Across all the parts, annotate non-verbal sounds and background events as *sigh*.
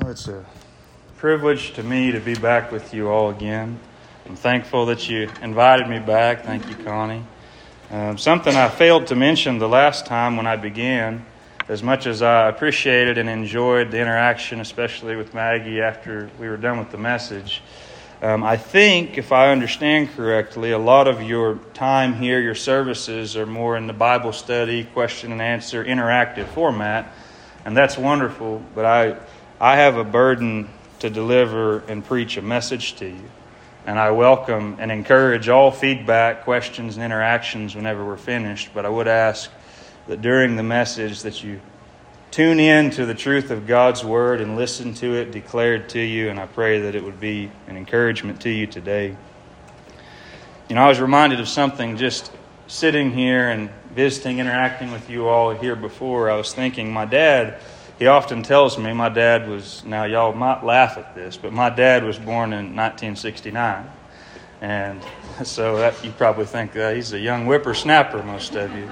Well, it's a privilege to me to be back with you all again. I'm thankful that you invited me back. Thank you, Connie. Um, something I failed to mention the last time when I began, as much as I appreciated and enjoyed the interaction, especially with Maggie after we were done with the message, um, I think, if I understand correctly, a lot of your time here, your services, are more in the Bible study, question and answer, interactive format, and that's wonderful. But I, I have a burden to deliver and preach a message to you. And I welcome and encourage all feedback, questions, and interactions whenever we're finished. But I would ask that during the message that you tune in to the truth of God's word and listen to it declared to you. And I pray that it would be an encouragement to you today. You know, I was reminded of something just sitting here and visiting, interacting with you all here before. I was thinking, my dad he often tells me my dad was now y'all might laugh at this but my dad was born in 1969 and *laughs* so that, you probably think uh, he's a young whippersnapper most of you.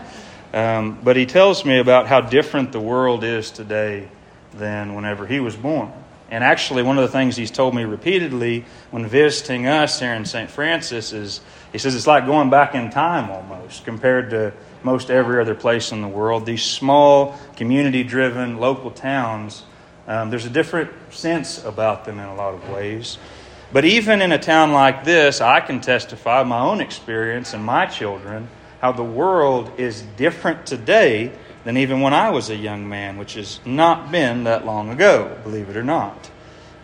Um, but he tells me about how different the world is today than whenever he was born. And actually one of the things he's told me repeatedly when visiting us here in st francis is he says it's like going back in time almost compared to most every other place in the world. These small, community driven, local towns, um, there's a different sense about them in a lot of ways. But even in a town like this, I can testify my own experience and my children how the world is different today than even when I was a young man, which has not been that long ago, believe it or not.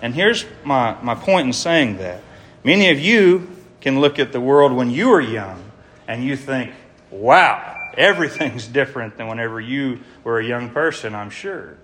And here's my, my point in saying that. Many of you can look at the world when you were young and you think, wow, Everything's different than whenever you were a young person, I'm sure.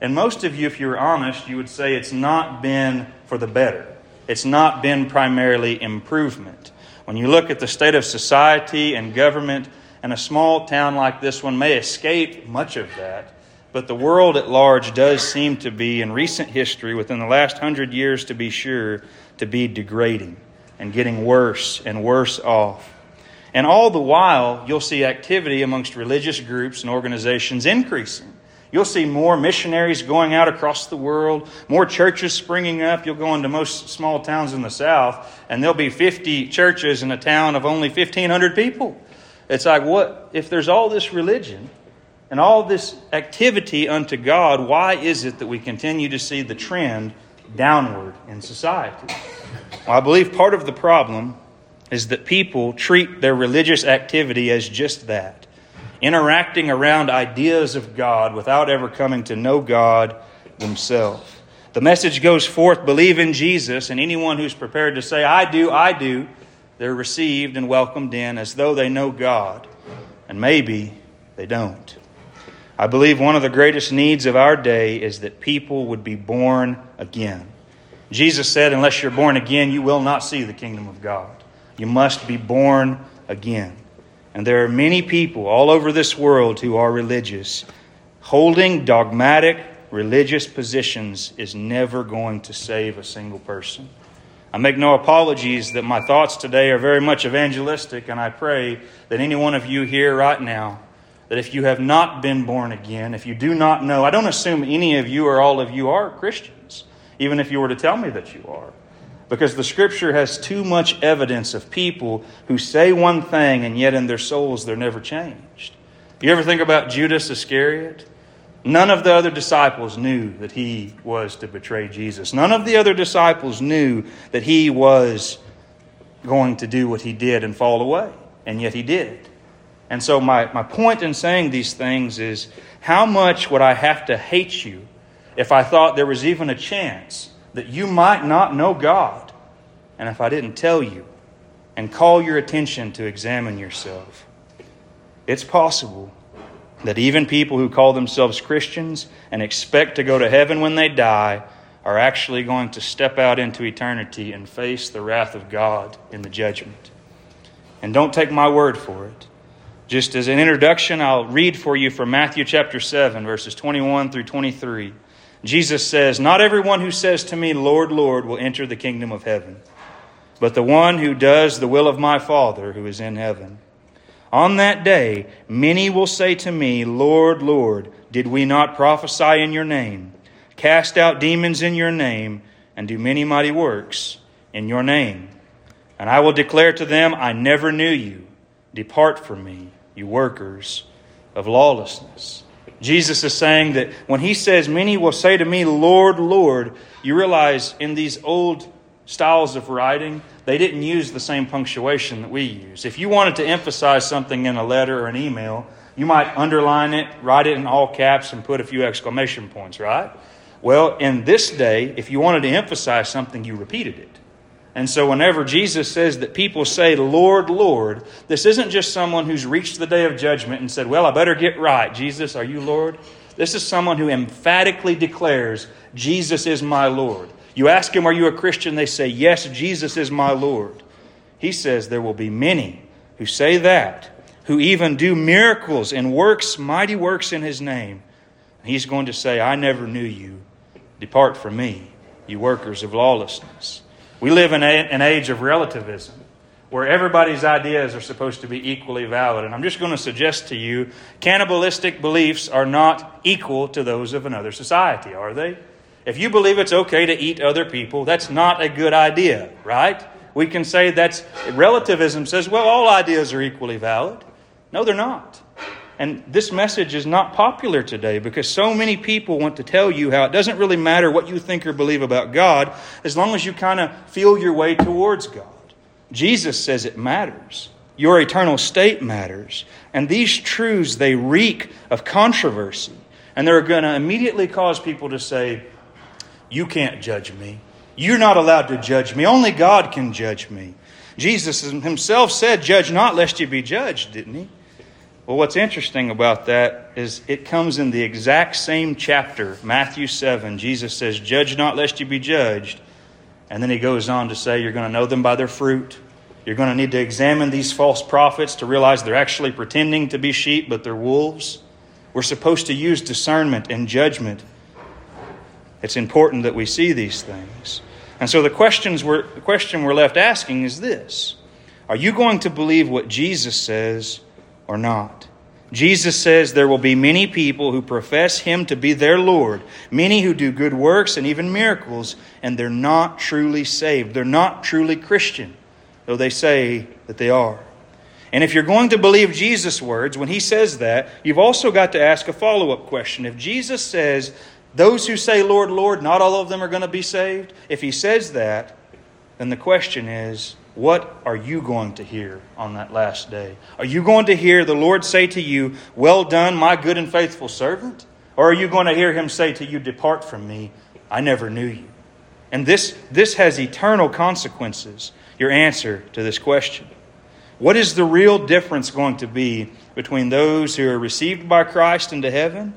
And most of you, if you're honest, you would say it's not been for the better. It's not been primarily improvement. When you look at the state of society and government, and a small town like this one may escape much of that, but the world at large does seem to be, in recent history, within the last hundred years to be sure, to be degrading and getting worse and worse off. And all the while, you'll see activity amongst religious groups and organizations increasing. You'll see more missionaries going out across the world, more churches springing up. You'll go into most small towns in the South, and there'll be 50 churches in a town of only 1,500 people. It's like, what? If there's all this religion and all this activity unto God, why is it that we continue to see the trend downward in society? Well, I believe part of the problem is that people treat their religious activity as just that interacting around ideas of God without ever coming to know God themselves. The message goes forth believe in Jesus, and anyone who's prepared to say, I do, I do, they're received and welcomed in as though they know God. And maybe they don't. I believe one of the greatest needs of our day is that people would be born again. Jesus said, Unless you're born again, you will not see the kingdom of God. You must be born again. And there are many people all over this world who are religious. Holding dogmatic religious positions is never going to save a single person. I make no apologies that my thoughts today are very much evangelistic, and I pray that any one of you here right now, that if you have not been born again, if you do not know, I don't assume any of you or all of you are Christians, even if you were to tell me that you are because the scripture has too much evidence of people who say one thing and yet in their souls they're never changed. You ever think about Judas Iscariot? None of the other disciples knew that he was to betray Jesus. None of the other disciples knew that he was going to do what he did and fall away, and yet he did. And so, my, my point in saying these things is how much would I have to hate you if I thought there was even a chance that you might not know God, and if I didn't tell you and call your attention to examine yourself. It's possible that even people who call themselves Christians and expect to go to heaven when they die are actually going to step out into eternity and face the wrath of God in the judgment. And don't take my word for it. Just as an introduction, I'll read for you from Matthew chapter 7, verses 21 through 23. Jesus says, Not everyone who says to me, Lord, Lord, will enter the kingdom of heaven, but the one who does the will of my Father who is in heaven. On that day, many will say to me, Lord, Lord, did we not prophesy in your name, cast out demons in your name, and do many mighty works in your name. And I will declare to them, I never knew you. Depart from me, you workers of lawlessness. Jesus is saying that when he says, Many will say to me, Lord, Lord, you realize in these old styles of writing, they didn't use the same punctuation that we use. If you wanted to emphasize something in a letter or an email, you might underline it, write it in all caps, and put a few exclamation points, right? Well, in this day, if you wanted to emphasize something, you repeated it. And so, whenever Jesus says that people say, Lord, Lord, this isn't just someone who's reached the day of judgment and said, Well, I better get right. Jesus, are you Lord? This is someone who emphatically declares, Jesus is my Lord. You ask them, Are you a Christian? They say, Yes, Jesus is my Lord. He says, There will be many who say that, who even do miracles and works, mighty works in his name. And he's going to say, I never knew you. Depart from me, you workers of lawlessness. We live in an age of relativism where everybody's ideas are supposed to be equally valid. And I'm just going to suggest to you cannibalistic beliefs are not equal to those of another society, are they? If you believe it's okay to eat other people, that's not a good idea, right? We can say that's relativism says, well, all ideas are equally valid. No, they're not. And this message is not popular today because so many people want to tell you how it doesn't really matter what you think or believe about God as long as you kind of feel your way towards God. Jesus says it matters. Your eternal state matters. And these truths, they reek of controversy. And they're going to immediately cause people to say, you can't judge me. You're not allowed to judge me. Only God can judge me. Jesus himself said, Judge not, lest you be judged, didn't he? Well, what's interesting about that is it comes in the exact same chapter, Matthew 7. Jesus says, Judge not, lest you be judged. And then he goes on to say, You're going to know them by their fruit. You're going to need to examine these false prophets to realize they're actually pretending to be sheep, but they're wolves. We're supposed to use discernment and judgment it's important that we see these things. And so the, questions we're, the question we're left asking is this Are you going to believe what Jesus says or not? Jesus says there will be many people who profess him to be their Lord, many who do good works and even miracles, and they're not truly saved. They're not truly Christian, though they say that they are. And if you're going to believe Jesus' words, when he says that, you've also got to ask a follow up question. If Jesus says those who say, Lord, Lord, not all of them are going to be saved. If he says that, then the question is, what are you going to hear on that last day? Are you going to hear the Lord say to you, Well done, my good and faithful servant? Or are you going to hear him say to you, Depart from me, I never knew you? And this, this has eternal consequences, your answer to this question. What is the real difference going to be between those who are received by Christ into heaven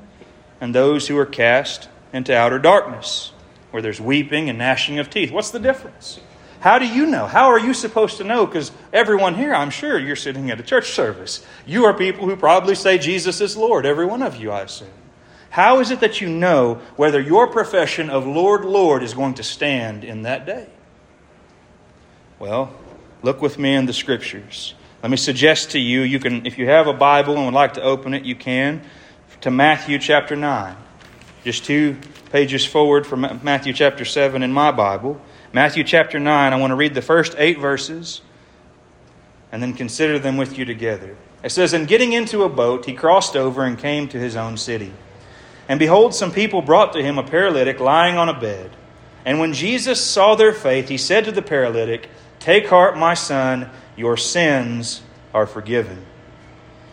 and those who are cast into outer darkness, where there's weeping and gnashing of teeth. What's the difference? How do you know? How are you supposed to know? Because everyone here, I'm sure you're sitting at a church service. You are people who probably say Jesus is Lord, every one of you, I assume. How is it that you know whether your profession of Lord, Lord is going to stand in that day? Well, look with me in the scriptures. Let me suggest to you, you can, if you have a Bible and would like to open it, you can to Matthew chapter 9. Just two pages forward from Matthew chapter 7 in my Bible. Matthew chapter 9, I want to read the first eight verses and then consider them with you together. It says, And getting into a boat, he crossed over and came to his own city. And behold, some people brought to him a paralytic lying on a bed. And when Jesus saw their faith, he said to the paralytic, Take heart, my son, your sins are forgiven.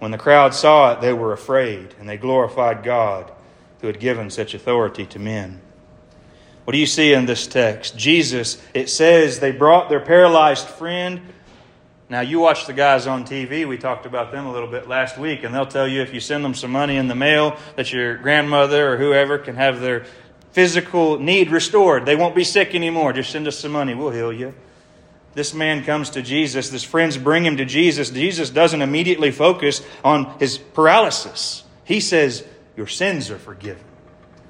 When the crowd saw it, they were afraid, and they glorified God who had given such authority to men. What do you see in this text? Jesus, it says they brought their paralyzed friend. Now, you watch the guys on TV. We talked about them a little bit last week, and they'll tell you if you send them some money in the mail that your grandmother or whoever can have their physical need restored. They won't be sick anymore. Just send us some money, we'll heal you. This man comes to Jesus. His friends bring him to Jesus. Jesus doesn't immediately focus on his paralysis. He says, Your sins are forgiven.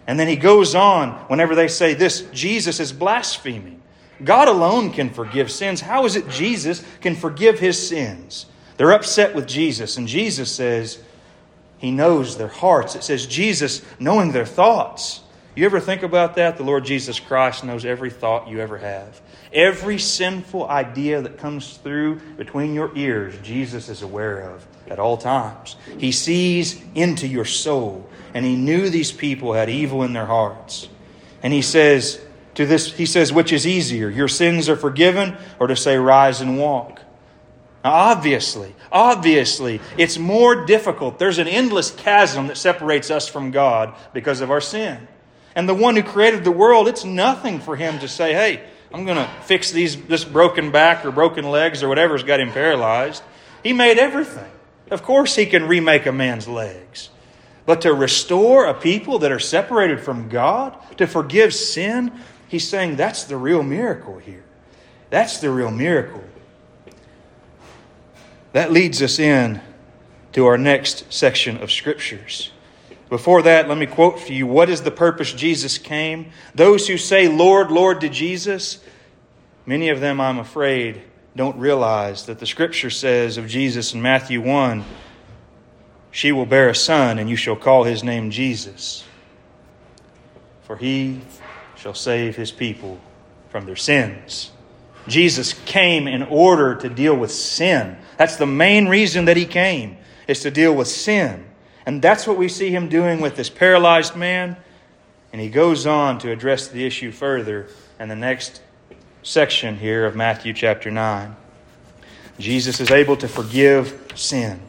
And then he goes on, whenever they say this, Jesus is blaspheming. God alone can forgive sins. How is it Jesus can forgive his sins? They're upset with Jesus, and Jesus says, He knows their hearts. It says, Jesus knowing their thoughts. You ever think about that? The Lord Jesus Christ knows every thought you ever have. Every sinful idea that comes through between your ears, Jesus is aware of at all times. He sees into your soul, and he knew these people had evil in their hearts. And he says to this, he says, which is easier, your sins are forgiven, or to say, rise and walk? Now, obviously, obviously, it's more difficult. There's an endless chasm that separates us from God because of our sin. And the one who created the world, it's nothing for him to say, hey, I'm going to fix these, this broken back or broken legs or whatever's got him paralyzed. He made everything. Of course, he can remake a man's legs. But to restore a people that are separated from God, to forgive sin, he's saying that's the real miracle here. That's the real miracle. That leads us in to our next section of scriptures. Before that, let me quote for you what is the purpose Jesus came? Those who say, Lord, Lord, to Jesus, many of them, I'm afraid, don't realize that the scripture says of Jesus in Matthew 1 She will bear a son, and you shall call his name Jesus. For he shall save his people from their sins. Jesus came in order to deal with sin. That's the main reason that he came, is to deal with sin. And that's what we see him doing with this paralyzed man. And he goes on to address the issue further in the next section here of Matthew chapter 9. Jesus is able to forgive sin.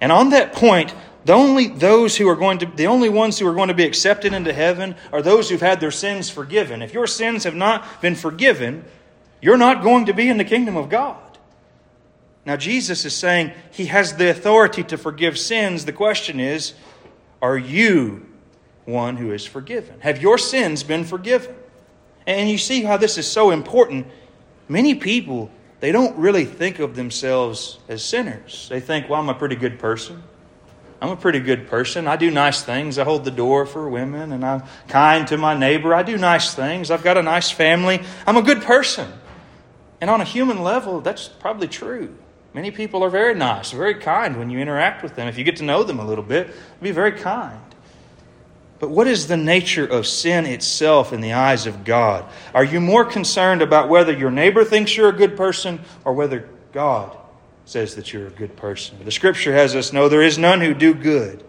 And on that point, the only those who are going to the only ones who are going to be accepted into heaven are those who've had their sins forgiven. If your sins have not been forgiven, you're not going to be in the kingdom of God. Now, Jesus is saying he has the authority to forgive sins. The question is, are you one who is forgiven? Have your sins been forgiven? And you see how this is so important. Many people, they don't really think of themselves as sinners. They think, well, I'm a pretty good person. I'm a pretty good person. I do nice things. I hold the door for women and I'm kind to my neighbor. I do nice things. I've got a nice family. I'm a good person. And on a human level, that's probably true. Many people are very nice, very kind when you interact with them. If you get to know them a little bit, be very kind. But what is the nature of sin itself in the eyes of God? Are you more concerned about whether your neighbor thinks you're a good person or whether God says that you're a good person? The scripture has us know there is none who do good.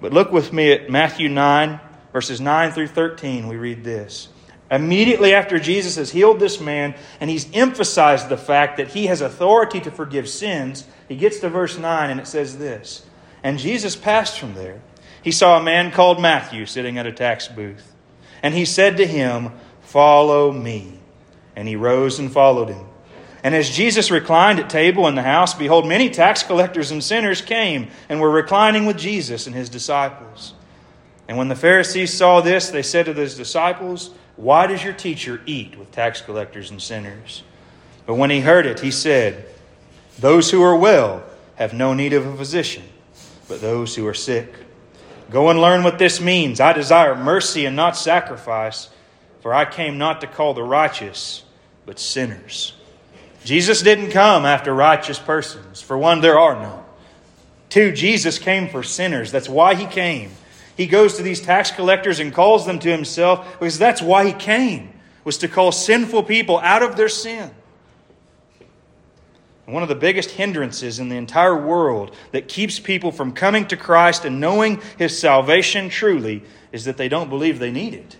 But look with me at Matthew 9, verses 9 through 13. We read this. Immediately after Jesus has healed this man and he's emphasized the fact that he has authority to forgive sins, he gets to verse 9 and it says this And Jesus passed from there. He saw a man called Matthew sitting at a tax booth. And he said to him, Follow me. And he rose and followed him. And as Jesus reclined at table in the house, behold, many tax collectors and sinners came and were reclining with Jesus and his disciples. And when the Pharisees saw this, they said to his disciples, why does your teacher eat with tax collectors and sinners? But when he heard it, he said, Those who are well have no need of a physician, but those who are sick. Go and learn what this means. I desire mercy and not sacrifice, for I came not to call the righteous, but sinners. Jesus didn't come after righteous persons. For one, there are none. Two, Jesus came for sinners. That's why he came. He goes to these tax collectors and calls them to himself because that's why he came, was to call sinful people out of their sin. one of the biggest hindrances in the entire world that keeps people from coming to Christ and knowing his salvation truly is that they don't believe they need it.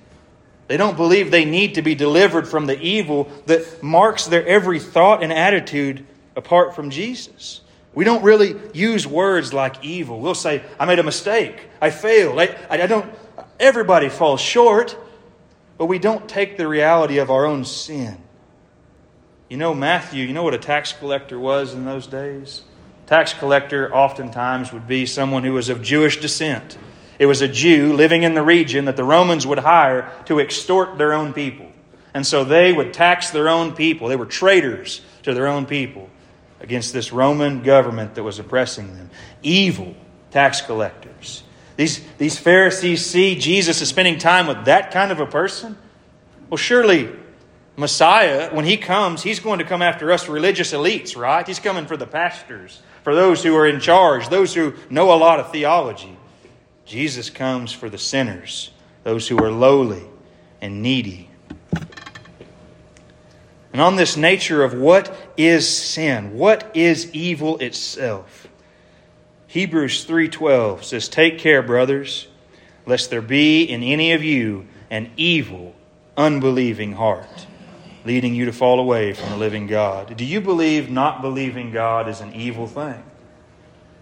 They don't believe they need to be delivered from the evil that marks their every thought and attitude apart from Jesus. We don't really use words like evil. We'll say, I made a mistake. I failed. I, I don't. Everybody falls short, but we don't take the reality of our own sin. You know, Matthew, you know what a tax collector was in those days? Tax collector oftentimes would be someone who was of Jewish descent. It was a Jew living in the region that the Romans would hire to extort their own people. And so they would tax their own people. They were traitors to their own people against this Roman government that was oppressing them. Evil tax collectors. These, these Pharisees see Jesus is spending time with that kind of a person. Well, surely Messiah, when he comes, he's going to come after us religious elites, right? He's coming for the pastors, for those who are in charge, those who know a lot of theology. Jesus comes for the sinners, those who are lowly and needy. And on this nature of what is sin, what is evil itself. Hebrews 3:12 says, "Take care, brothers, lest there be in any of you an evil, unbelieving heart, leading you to fall away from the living God." Do you believe not believing God is an evil thing?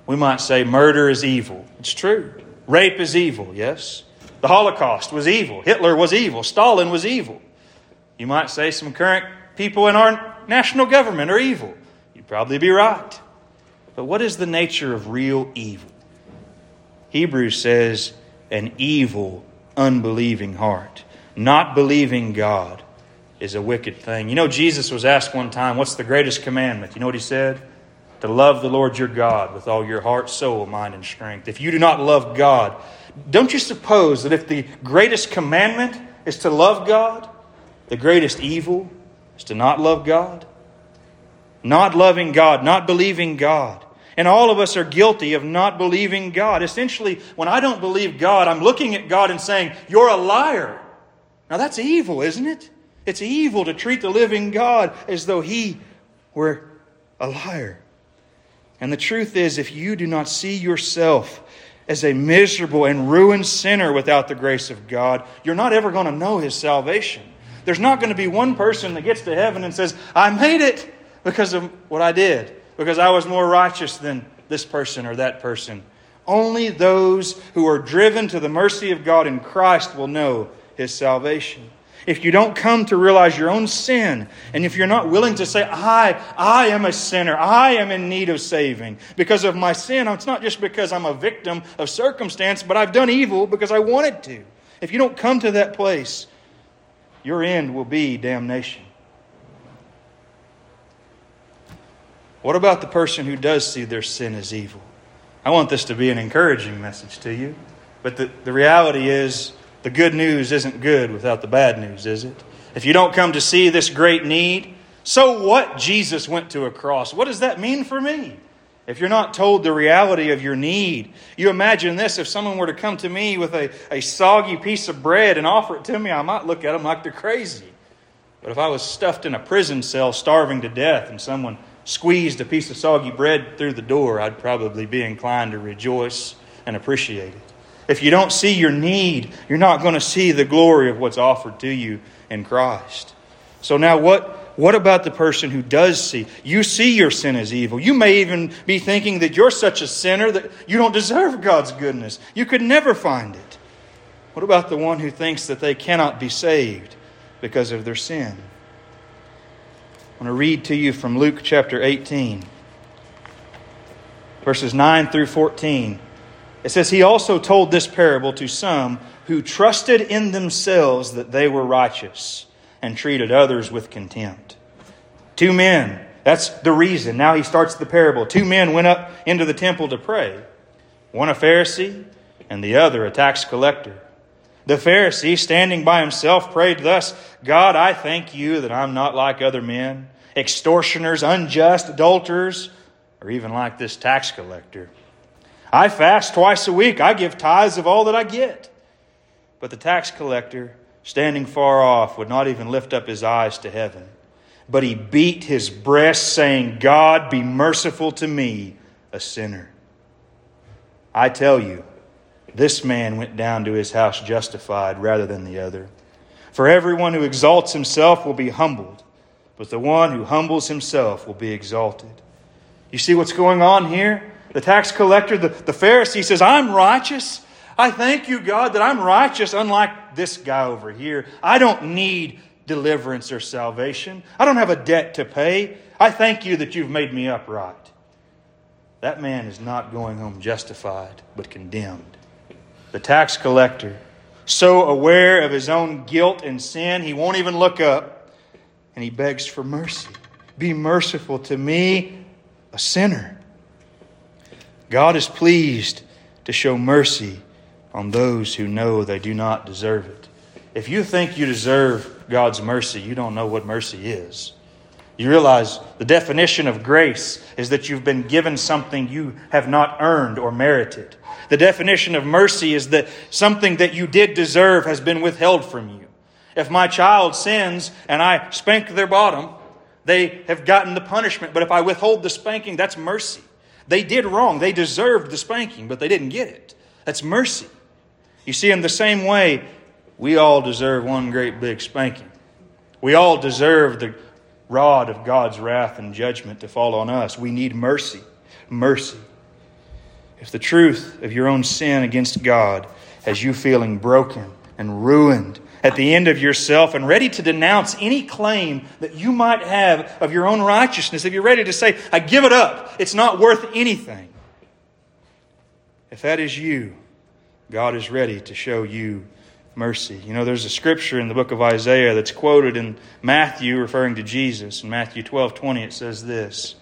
We might say murder is evil. It's true. Rape is evil, yes. The Holocaust was evil. Hitler was evil. Stalin was evil. You might say some current people in our national government are evil. You'd probably be right. But what is the nature of real evil? Hebrews says, an evil, unbelieving heart. Not believing God is a wicked thing. You know, Jesus was asked one time, What's the greatest commandment? You know what he said? To love the Lord your God with all your heart, soul, mind, and strength. If you do not love God, don't you suppose that if the greatest commandment is to love God, the greatest evil is to not love God? Not loving God, not believing God. And all of us are guilty of not believing God. Essentially, when I don't believe God, I'm looking at God and saying, You're a liar. Now that's evil, isn't it? It's evil to treat the living God as though He were a liar. And the truth is, if you do not see yourself as a miserable and ruined sinner without the grace of God, you're not ever going to know His salvation. There's not going to be one person that gets to heaven and says, I made it because of what I did, because I was more righteous than this person or that person. Only those who are driven to the mercy of God in Christ will know His salvation. If you don't come to realize your own sin, and if you're not willing to say, I, I am a sinner, I am in need of saving because of my sin, it's not just because I'm a victim of circumstance, but I've done evil because I wanted to. If you don't come to that place, your end will be damnation. What about the person who does see their sin as evil? I want this to be an encouraging message to you, but the, the reality is the good news isn't good without the bad news, is it? If you don't come to see this great need, so what Jesus went to a cross? What does that mean for me? If you're not told the reality of your need, you imagine this if someone were to come to me with a, a soggy piece of bread and offer it to me, I might look at them like they're crazy. But if I was stuffed in a prison cell starving to death and someone squeezed a piece of soggy bread through the door, I'd probably be inclined to rejoice and appreciate it. If you don't see your need, you're not going to see the glory of what's offered to you in Christ. So now what what about the person who does see? You see your sin as evil. You may even be thinking that you're such a sinner that you don't deserve God's goodness. You could never find it. What about the one who thinks that they cannot be saved because of their sin? I want to read to you from Luke chapter 18, verses 9 through 14. It says, He also told this parable to some who trusted in themselves that they were righteous and treated others with contempt. Two men, that's the reason. Now he starts the parable. Two men went up into the temple to pray one a Pharisee and the other a tax collector. The Pharisee, standing by himself, prayed thus God, I thank you that I'm not like other men, extortioners, unjust, adulterers, or even like this tax collector. I fast twice a week, I give tithes of all that I get. But the tax collector, standing far off, would not even lift up his eyes to heaven. But he beat his breast, saying, God, be merciful to me, a sinner. I tell you, this man went down to his house justified rather than the other. For everyone who exalts himself will be humbled, but the one who humbles himself will be exalted. You see what's going on here? The tax collector, the, the Pharisee says, I'm righteous. I thank you, God, that I'm righteous, unlike this guy over here. I don't need deliverance or salvation. I don't have a debt to pay. I thank you that you've made me upright. That man is not going home justified, but condemned. the tax collector, so aware of his own guilt and sin, he won't even look up and he begs for mercy. Be merciful to me, a sinner. God is pleased to show mercy on those who know they do not deserve it. If you think you deserve God's mercy, you don't know what mercy is. You realize the definition of grace is that you've been given something you have not earned or merited. The definition of mercy is that something that you did deserve has been withheld from you. If my child sins and I spank their bottom, they have gotten the punishment. But if I withhold the spanking, that's mercy. They did wrong. They deserved the spanking, but they didn't get it. That's mercy. You see, in the same way, we all deserve one great big spanking. We all deserve the rod of God's wrath and judgment to fall on us. We need mercy. Mercy. If the truth of your own sin against God has you feeling broken and ruined at the end of yourself and ready to denounce any claim that you might have of your own righteousness, if you're ready to say, I give it up, it's not worth anything. If that is you, God is ready to show you mercy. You know, there's a scripture in the book of Isaiah that's quoted in Matthew referring to Jesus. In Matthew 12 20, it says this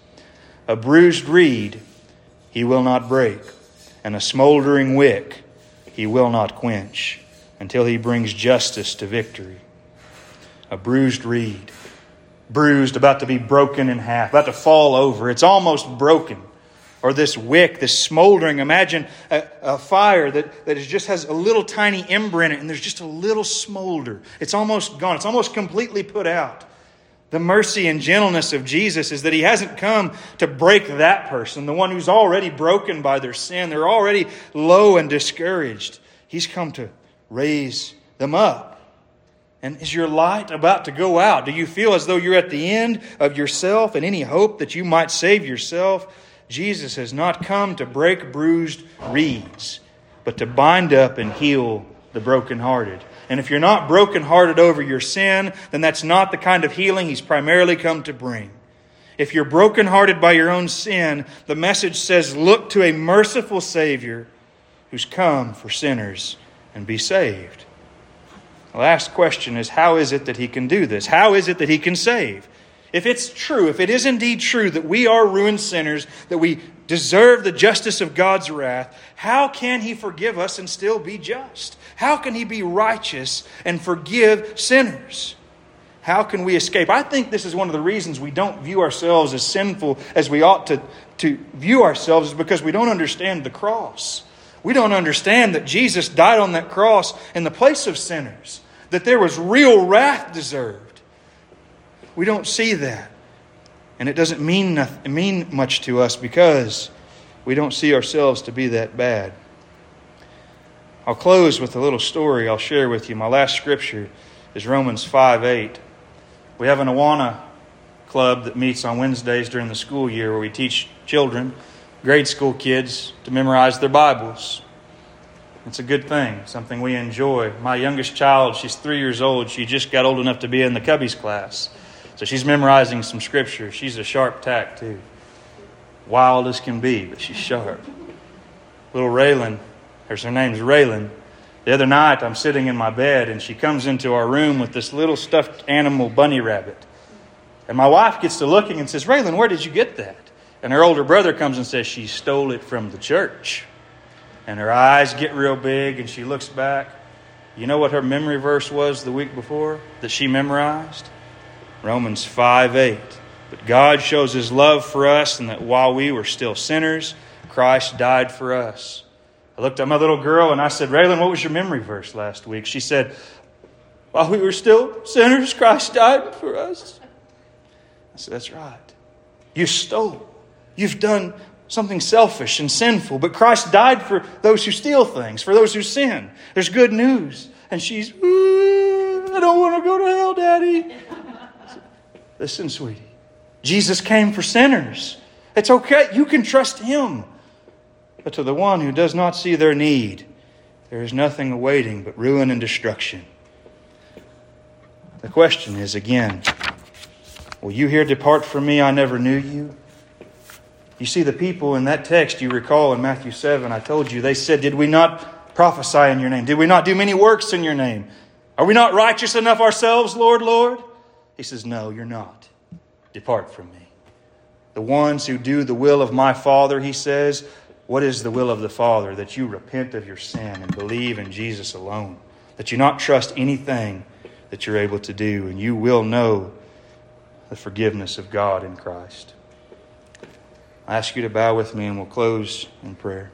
A bruised reed he will not break, and a smoldering wick he will not quench until he brings justice to victory. A bruised reed, bruised, about to be broken in half, about to fall over. It's almost broken. Or this wick, this smoldering. Imagine a, a fire that, that just has a little tiny ember in it, and there's just a little smolder. It's almost gone, it's almost completely put out. The mercy and gentleness of Jesus is that He hasn't come to break that person, the one who's already broken by their sin. They're already low and discouraged. He's come to raise them up. And is your light about to go out? Do you feel as though you're at the end of yourself and any hope that you might save yourself? Jesus has not come to break bruised reeds, but to bind up and heal the brokenhearted. And if you're not brokenhearted over your sin, then that's not the kind of healing he's primarily come to bring. If you're brokenhearted by your own sin, the message says, look to a merciful Savior who's come for sinners and be saved. The last question is how is it that he can do this? How is it that he can save? If it's true, if it is indeed true that we are ruined sinners, that we deserve the justice of God's wrath, how can He forgive us and still be just? How can He be righteous and forgive sinners? How can we escape? I think this is one of the reasons we don't view ourselves as sinful as we ought to, to view ourselves, is because we don't understand the cross. We don't understand that Jesus died on that cross in the place of sinners, that there was real wrath deserved. We don't see that. And it doesn't mean, nothing, mean much to us because we don't see ourselves to be that bad. I'll close with a little story I'll share with you. My last scripture is Romans 5 8. We have an Awana club that meets on Wednesdays during the school year where we teach children grade school kids to memorize their Bibles. It's a good thing, something we enjoy. My youngest child, she's three years old. She just got old enough to be in the Cubbies class. So she's memorizing some scripture. She's a sharp tack, too. Wild as can be, but she's sharp. Little Raylan, her name's Raylan. The other night, I'm sitting in my bed, and she comes into our room with this little stuffed animal bunny rabbit. And my wife gets to looking and says, Raylan, where did you get that? And her older brother comes and says she stole it from the church. And her eyes get real big and she looks back. You know what her memory verse was the week before that she memorized? Romans 5 8. But God shows his love for us, and that while we were still sinners, Christ died for us. I looked at my little girl and I said, Raylan, what was your memory verse last week? She said, While we were still sinners, Christ died for us. I said, That's right. You stole. You've done something selfish and sinful, but Christ died for those who steal things, for those who sin. There's good news. And she's, I don't want to go to hell, Daddy. Listen, sweetie. Jesus came for sinners. It's okay. You can trust Him. But to the one who does not see their need, there is nothing awaiting but ruin and destruction. The question is again, will you hear depart from me? I never knew you. You see, the people in that text you recall in Matthew 7, I told you, they said, Did we not prophesy in your name? Did we not do many works in your name? Are we not righteous enough ourselves, Lord, Lord? He says, No, you're not. Depart from me. The ones who do the will of my Father, he says, what is the will of the Father? That you repent of your sin and believe in Jesus alone. That you not trust anything that you're able to do, and you will know the forgiveness of God in Christ. I ask you to bow with me, and we'll close in prayer.